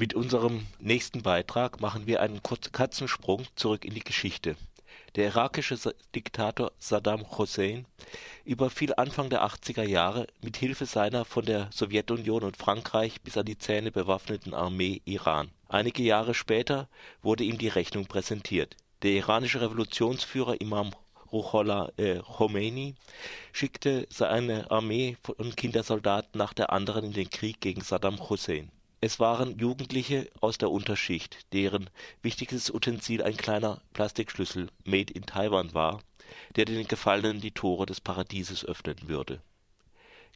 Mit unserem nächsten Beitrag machen wir einen kurzen Katzensprung zurück in die Geschichte. Der irakische Diktator Saddam Hussein überfiel Anfang der 80er Jahre mit Hilfe seiner von der Sowjetunion und Frankreich bis an die Zähne bewaffneten Armee Iran. Einige Jahre später wurde ihm die Rechnung präsentiert. Der iranische Revolutionsführer Imam Ruhollah äh, Khomeini schickte seine Armee von Kindersoldaten nach der anderen in den Krieg gegen Saddam Hussein es waren Jugendliche aus der Unterschicht, deren wichtigstes Utensil ein kleiner Plastikschlüssel (Made in Taiwan) war, der den Gefallenen die Tore des Paradieses öffnen würde.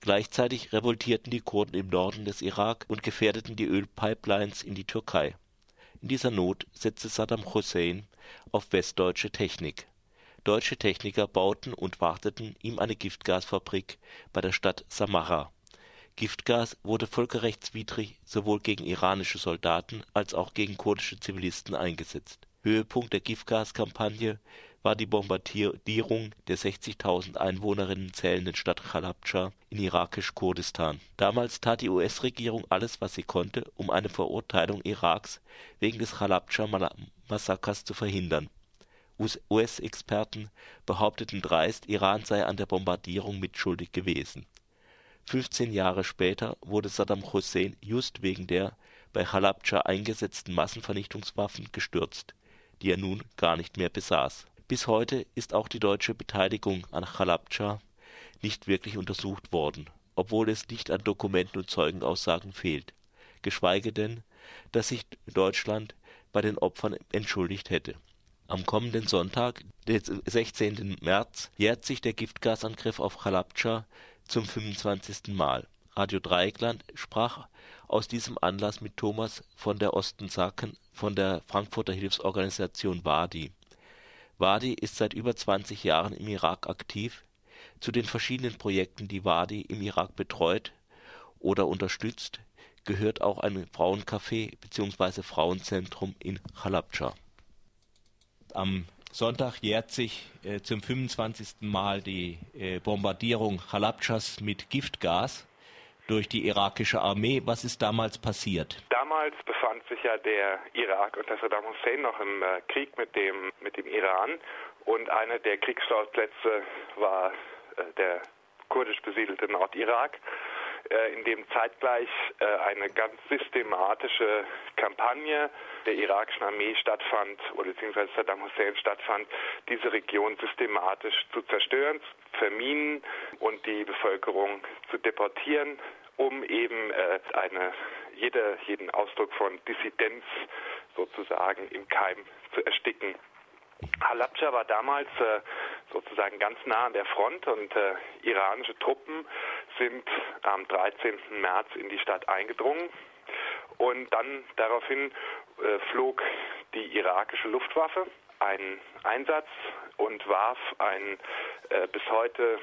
Gleichzeitig revoltierten die Kurden im Norden des Irak und gefährdeten die Ölpipelines in die Türkei. In dieser Not setzte Saddam Hussein auf westdeutsche Technik. Deutsche Techniker bauten und warteten ihm eine Giftgasfabrik bei der Stadt Samarra Giftgas wurde völkerrechtswidrig sowohl gegen iranische Soldaten als auch gegen kurdische Zivilisten eingesetzt. Höhepunkt der Giftgaskampagne war die Bombardierung der 60.000 Einwohnerinnen zählenden Stadt Chalabdscha in irakisch-Kurdistan. Damals tat die US-Regierung alles, was sie konnte, um eine Verurteilung Iraks wegen des Chalabdscha-Massakers zu verhindern. US-Experten behaupteten dreist, Iran sei an der Bombardierung mitschuldig gewesen 15 Jahre später wurde Saddam Hussein just wegen der bei Halabdscha eingesetzten Massenvernichtungswaffen gestürzt, die er nun gar nicht mehr besaß. Bis heute ist auch die deutsche Beteiligung an Halabdscha nicht wirklich untersucht worden, obwohl es nicht an Dokumenten und Zeugenaussagen fehlt, geschweige denn, dass sich Deutschland bei den Opfern entschuldigt hätte. Am kommenden Sonntag, den 16. März, jährt sich der Giftgasangriff auf Halabdscha zum 25. Mal. Radio Dreieckland sprach aus diesem Anlass mit Thomas von der Ostensacken von der Frankfurter Hilfsorganisation Wadi. Wadi ist seit über 20 Jahren im Irak aktiv. Zu den verschiedenen Projekten, die Wadi im Irak betreut oder unterstützt, gehört auch ein Frauencafé bzw. Frauenzentrum in Halabdscha. Am Sonntag jährt sich äh, zum 25. Mal die äh, Bombardierung Halabschas mit Giftgas durch die irakische Armee. Was ist damals passiert? Damals befand sich ja der Irak unter Saddam Hussein noch im äh, Krieg mit dem, mit dem Iran und einer der Kriegsschauplätze war äh, der kurdisch besiedelte Nordirak. Äh, in dem zeitgleich äh, eine ganz systematische Kampagne der irakischen Armee stattfand oder beziehungsweise Saddam Hussein stattfand, diese Region systematisch zu zerstören, zu verminen und die Bevölkerung zu deportieren, um eben äh, eine, jede, jeden Ausdruck von Dissidenz sozusagen im Keim zu ersticken. Halabja war damals äh, sozusagen ganz nah an der Front und äh, iranische Truppen sind am 13. März in die Stadt eingedrungen und dann daraufhin äh, flog die irakische Luftwaffe einen Einsatz und warf ein äh, bis heute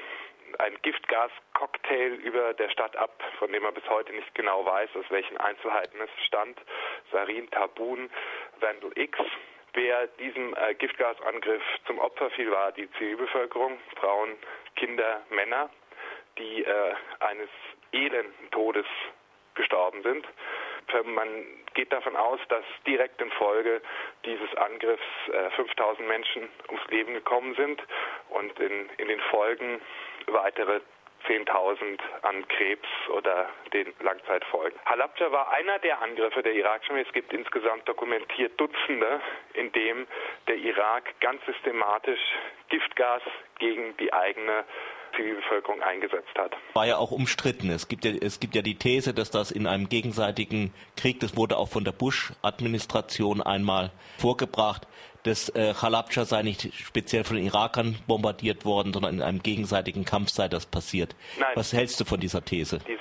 ein Giftgascocktail über der Stadt ab, von dem man bis heute nicht genau weiß, aus welchen Einzelheiten es stand. Sarin, Tabun, Vandal X. Wer diesem äh, Giftgasangriff zum Opfer fiel, war die Zivilbevölkerung, Frauen, Kinder, Männer, die äh, eines elenden Todes gestorben sind. Man geht davon aus, dass direkt in Folge dieses Angriffs äh, 5000 Menschen ums Leben gekommen sind und in, in den Folgen weitere 10.000 an Krebs oder den Langzeitfolgen. Halabja war einer der Angriffe der irakischen Armee. Es gibt insgesamt dokumentiert Dutzende, in dem der Irak ganz systematisch Giftgas gegen die eigene Zivilbevölkerung eingesetzt hat. War ja auch umstritten. Es gibt ja, es gibt ja die These, dass das in einem gegenseitigen Krieg, das wurde auch von der Bush-Administration einmal vorgebracht, dass äh, Halabja sei nicht speziell von den Irakern bombardiert worden, sondern in einem gegenseitigen Kampf sei das passiert. Nein. Was hältst du von dieser These? Diese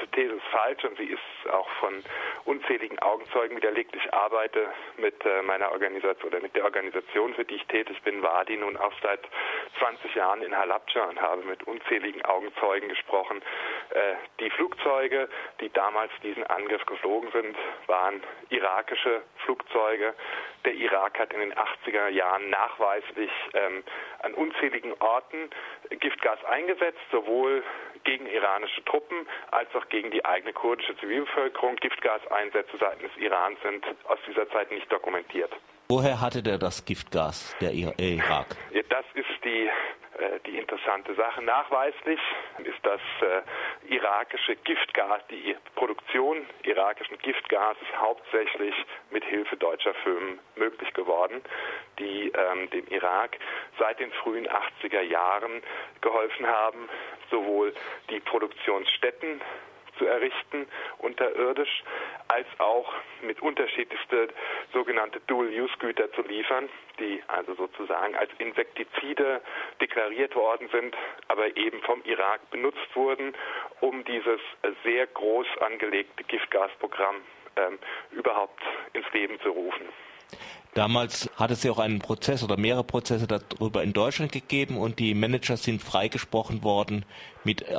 falsch und sie ist auch von unzähligen Augenzeugen widerlegt. Ich arbeite mit äh, meiner Organisation oder mit der Organisation, für die ich tätig bin, Wadi, nun auch seit 20 Jahren in Halabja und habe mit unzähligen Augenzeugen gesprochen, die Flugzeuge, die damals diesen Angriff geflogen sind, waren irakische Flugzeuge. Der Irak hat in den 80er Jahren nachweislich ähm, an unzähligen Orten Giftgas eingesetzt, sowohl gegen iranische Truppen als auch gegen die eigene kurdische Zivilbevölkerung. Giftgaseinsätze seitens Irans sind aus dieser Zeit nicht dokumentiert. Woher hatte der das Giftgas, der Irak? Ja, das ist die, äh, die interessante Sache. Nachweislich ist das äh, irakische Giftgas, die Produktion irakischen Giftgases hauptsächlich mit Hilfe deutscher Firmen möglich geworden, die ähm, dem Irak seit den frühen 80er Jahren geholfen haben, sowohl die Produktionsstätten zu errichten unterirdisch, als auch mit unterschiedlichste sogenannte Dual-Use-Güter zu liefern, die also sozusagen als Insektizide deklariert worden sind, aber eben vom Irak benutzt wurden, um dieses sehr groß angelegte Giftgasprogramm ähm, überhaupt ins Leben zu rufen. Damals hat es ja auch einen Prozess oder mehrere Prozesse darüber in Deutschland gegeben und die Manager sind freigesprochen worden mit äh,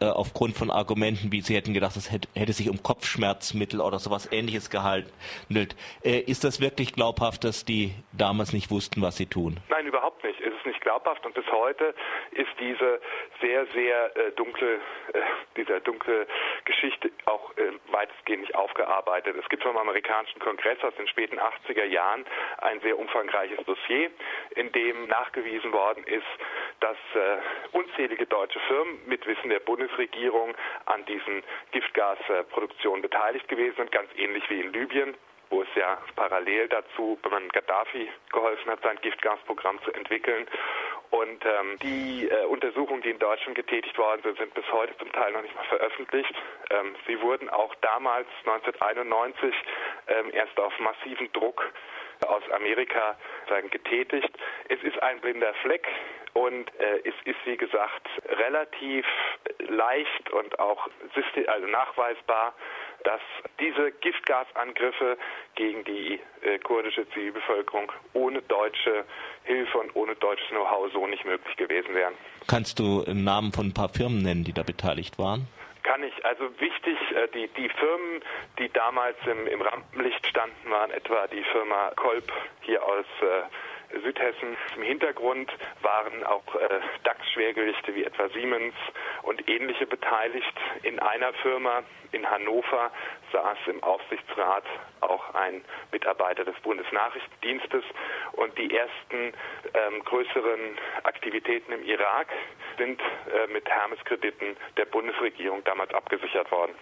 äh, aufgrund von Argumenten, wie sie hätten gedacht, es hätte, hätte sich um Kopfschmerzmittel oder sowas ähnliches gehandelt. Äh, ist das wirklich glaubhaft, dass die damals nicht wussten, was sie tun? Nein, überhaupt nicht. Es nicht glaubhaft und bis heute ist diese sehr, sehr äh, dunkle, äh, dieser dunkle Geschichte auch äh, weitestgehend nicht aufgearbeitet. Es gibt vom amerikanischen Kongress aus den späten 80er Jahren ein sehr umfangreiches Dossier, in dem nachgewiesen worden ist, dass unzählige deutsche Firmen mit Wissen der Bundesregierung an diesen Giftgasproduktionen beteiligt gewesen sind, ganz ähnlich wie in Libyen wo es ja parallel dazu man Gaddafi geholfen hat, sein Giftgasprogramm zu entwickeln. Und ähm, die äh, Untersuchungen, die in Deutschland getätigt worden sind, sind bis heute zum Teil noch nicht mal veröffentlicht. Ähm, sie wurden auch damals, 1991, ähm, erst auf massiven Druck aus Amerika sagen, getätigt. Es ist ein blinder Fleck und äh, es ist, wie gesagt, relativ leicht und auch also nachweisbar, dass diese Giftgasangriffe gegen die äh, kurdische Zivilbevölkerung ohne deutsche Hilfe und ohne deutsches Know-how so nicht möglich gewesen wären. Kannst du Namen von ein paar Firmen nennen, die da beteiligt waren? Kann ich. Also wichtig, äh, die, die Firmen, die damals im, im Rampenlicht standen, waren etwa die Firma Kolb hier aus äh, Südhessen. Im Hintergrund waren auch äh, DAX-Schwergewichte wie etwa Siemens und ähnliche beteiligt. In einer Firma in Hannover saß im Aufsichtsrat auch ein Mitarbeiter des Bundesnachrichtendienstes und die ersten ähm, größeren Aktivitäten im Irak sind äh, mit Hermes-Krediten der Bundesregierung damals abgesichert worden.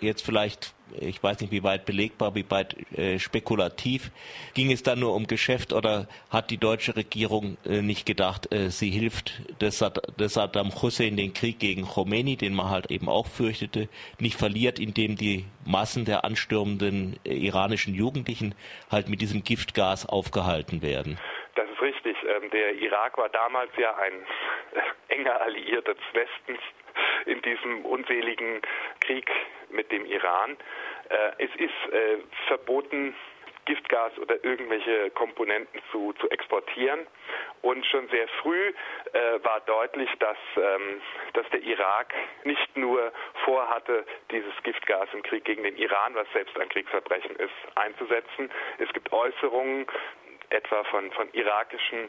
Jetzt vielleicht, ich weiß nicht, wie weit belegbar, wie weit äh, spekulativ. Ging es da nur um Geschäft oder hat die deutsche Regierung äh, nicht gedacht, äh, sie hilft des Saddam Hussein den Krieg gegen Khomeini, den man halt eben auch fürchtete, nicht verliert, indem die Massen der anstürmenden äh, iranischen Jugendlichen halt mit diesem Giftgas aufgehalten werden? Das ist richtig. Ähm, der Irak war damals ja ein äh, enger Alliierter des Westens in diesem unseligen Krieg mit dem Iran. Äh, es ist äh, verboten, Giftgas oder irgendwelche Komponenten zu, zu exportieren. Und schon sehr früh äh, war deutlich, dass, ähm, dass der Irak nicht nur vorhatte, dieses Giftgas im Krieg gegen den Iran, was selbst ein Kriegsverbrechen ist, einzusetzen. Es gibt Äußerungen etwa von, von irakischen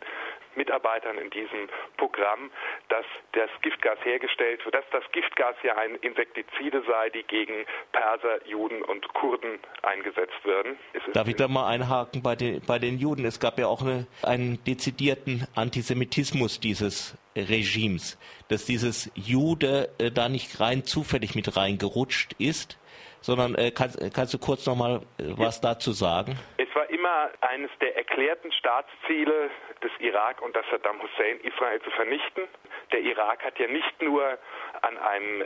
Mitarbeitern in diesem Programm, dass das Giftgas hergestellt wird, dass das Giftgas ja ein Insektizide sei, die gegen Perser, Juden und Kurden eingesetzt würden. Darf ich da mal einhaken bei den, bei den Juden? Es gab ja auch eine, einen dezidierten Antisemitismus dieses Regimes, dass dieses Jude äh, da nicht rein zufällig mit reingerutscht ist, sondern äh, kannst, kannst du kurz noch mal äh, was dazu sagen? Es war immer eines der erklärten Staatsziele des Irak unter Saddam Hussein, Israel zu vernichten. Der Irak hat ja nicht nur an einem äh,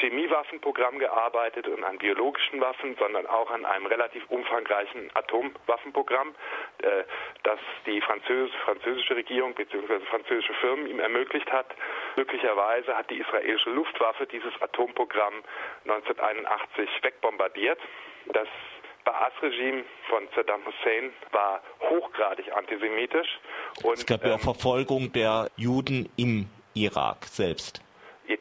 Chemiewaffenprogramm gearbeitet und an biologischen Waffen, sondern auch an einem relativ umfangreichen Atomwaffenprogramm, äh, das die Französ französische Regierung bzw. französische Firmen ihm ermöglicht hat. Glücklicherweise hat die israelische Luftwaffe dieses Atomprogramm 1981 wegbombardiert. Das Baas-Regime von Saddam Hussein war hochgradig antisemitisch. Und, es gab ja ähm, auch Verfolgung der Juden im Irak selbst. Die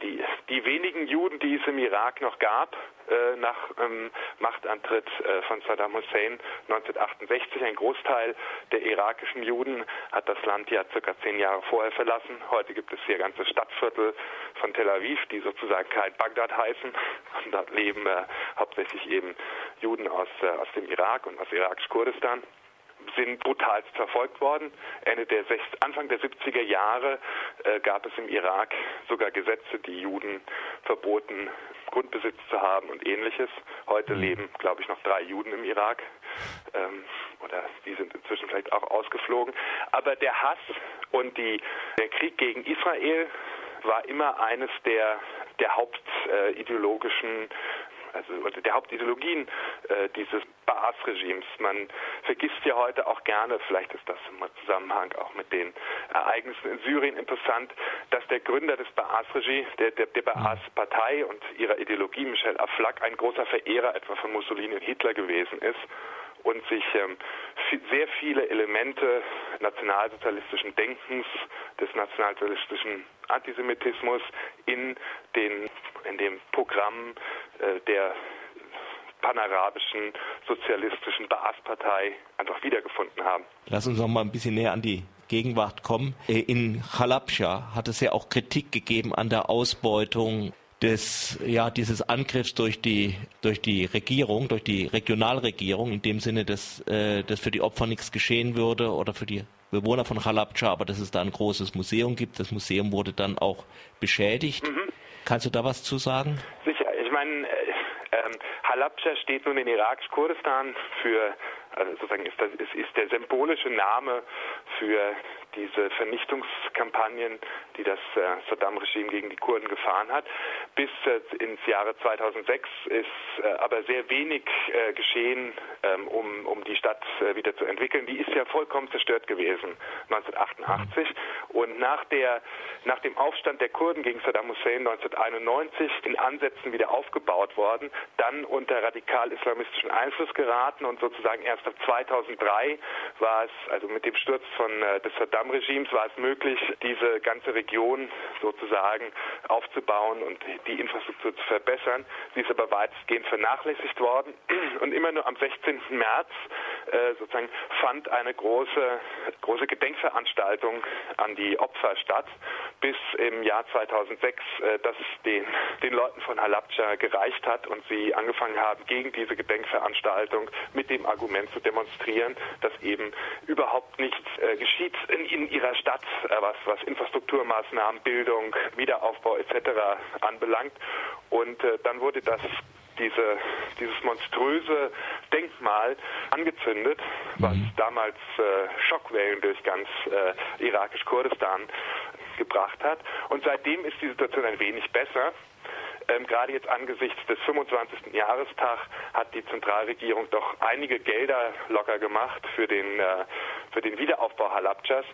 die wenigen Juden, die es im Irak noch gab, äh, nach ähm, Machtantritt äh, von Saddam Hussein 1968. Ein Großteil der irakischen Juden hat das Land ja circa zehn Jahre vorher verlassen. Heute gibt es hier ganze Stadtviertel von Tel Aviv, die sozusagen kein Bagdad heißen. Und dort leben äh, hauptsächlich eben Juden aus, äh, aus dem Irak und aus irakisch-Kurdistan sind brutalst verfolgt worden. Ende der Anfang der 70er Jahre äh, gab es im Irak sogar Gesetze, die Juden verboten, Grundbesitz zu haben und ähnliches. Heute mhm. leben, glaube ich, noch drei Juden im Irak. Ähm, oder die sind inzwischen vielleicht auch ausgeflogen. Aber der Hass und die, der Krieg gegen Israel war immer eines der, der hauptideologischen also der Hauptideologien äh, dieses Baas-Regimes. Man vergisst ja heute auch gerne, vielleicht ist das im Zusammenhang auch mit den Ereignissen in Syrien interessant, dass der Gründer des Baas-Regimes, der, der, der Baas-Partei und ihrer Ideologie, Michel Aflaq, ein großer Verehrer etwa von Mussolini und Hitler gewesen ist und sich ähm, sehr viele Elemente nationalsozialistischen Denkens, des nationalsozialistischen Antisemitismus in den in dem Programm äh, der panarabischen sozialistischen Baas-Partei einfach wiedergefunden haben. Lass uns noch mal ein bisschen näher an die Gegenwart kommen. Äh, in Chalabscha hat es ja auch Kritik gegeben an der Ausbeutung des, ja, dieses Angriffs durch die, durch die Regierung, durch die Regionalregierung, in dem Sinne, dass, äh, dass für die Opfer nichts geschehen würde oder für die Bewohner von Halabja, aber dass es da ein großes Museum gibt. Das Museum wurde dann auch beschädigt. Mhm. Kannst du da was zu sagen? Sicher. Ich meine, äh, ähm, Halabja steht nun in Irakisch-Kurdistan für, also sozusagen ist, das, ist, ist der symbolische Name für diese Vernichtungskampagnen, die das äh, Saddam-Regime gegen die Kurden gefahren hat. Bis ins Jahre 2006 ist äh, aber sehr wenig äh, geschehen, ähm, um, um die Stadt wieder zu entwickeln. Die ist ja vollkommen zerstört gewesen 1988 und nach, der, nach dem Aufstand der Kurden gegen Saddam Hussein 1991 in Ansätzen wieder aufgebaut worden, dann unter radikal-islamistischen Einfluss geraten und sozusagen erst ab 2003 war es, also mit dem Sturz von des Saddam Saddam-Regimes war es möglich, diese ganze Region sozusagen aufzubauen und die Infrastruktur zu verbessern. Sie ist aber weitestgehend vernachlässigt worden und immer nur am 16. März sozusagen fand eine große, große Gedenkveranstaltung an die Opfer statt, bis im Jahr 2006 äh, das den, den Leuten von Halabja gereicht hat und sie angefangen haben, gegen diese Gedenkveranstaltung mit dem Argument zu demonstrieren, dass eben überhaupt nichts äh, geschieht in in ihrer Stadt, äh, was, was Infrastrukturmaßnahmen, Bildung, Wiederaufbau etc. anbelangt. Und äh, dann wurde das diese, dieses monströse Denkmal angezündet, was mhm. damals äh, Schockwellen durch ganz äh, irakisch-Kurdistan gebracht hat. Und seitdem ist die Situation ein wenig besser. Ähm, gerade jetzt angesichts des 25. Jahrestag hat die Zentralregierung doch einige Gelder locker gemacht für den, äh, für den Wiederaufbau Halabjas.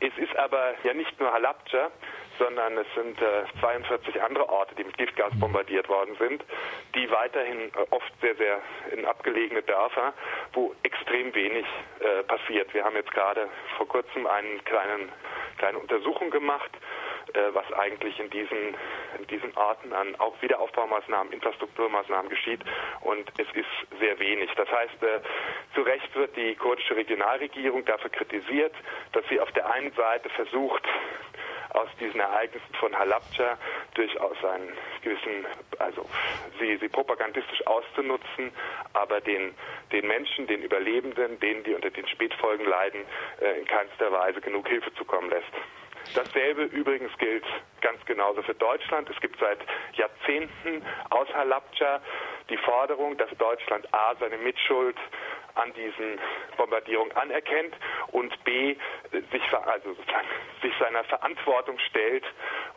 Es ist aber ja nicht nur Halabja, sondern es sind äh, 42 andere Orte, die mit Giftgas bombardiert worden sind, die weiterhin äh, oft sehr, sehr in abgelegene Dörfer, wo extrem wenig äh, passiert. Wir haben jetzt gerade vor kurzem eine kleine Untersuchung gemacht äh, was eigentlich in diesen, in diesen Orten an auch Wiederaufbaumaßnahmen, Infrastrukturmaßnahmen geschieht. Und es ist sehr wenig. Das heißt, äh, zu Recht wird die kurdische Regionalregierung dafür kritisiert, dass sie auf der einen Seite versucht, aus diesen Ereignissen von Halabja durchaus einen gewissen, also sie, sie propagandistisch auszunutzen, aber den, den Menschen, den Überlebenden, denen, die unter den Spätfolgen leiden, äh, in keinster Weise genug Hilfe zukommen lässt. Dasselbe übrigens gilt ganz genauso für Deutschland. Es gibt seit Jahrzehnten aus Halabja die Forderung, dass Deutschland A seine Mitschuld an diesen Bombardierungen anerkennt und B sich, also sich seiner Verantwortung stellt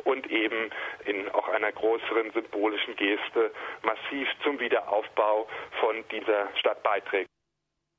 und eben in auch einer größeren symbolischen Geste massiv zum Wiederaufbau von dieser Stadt beiträgt.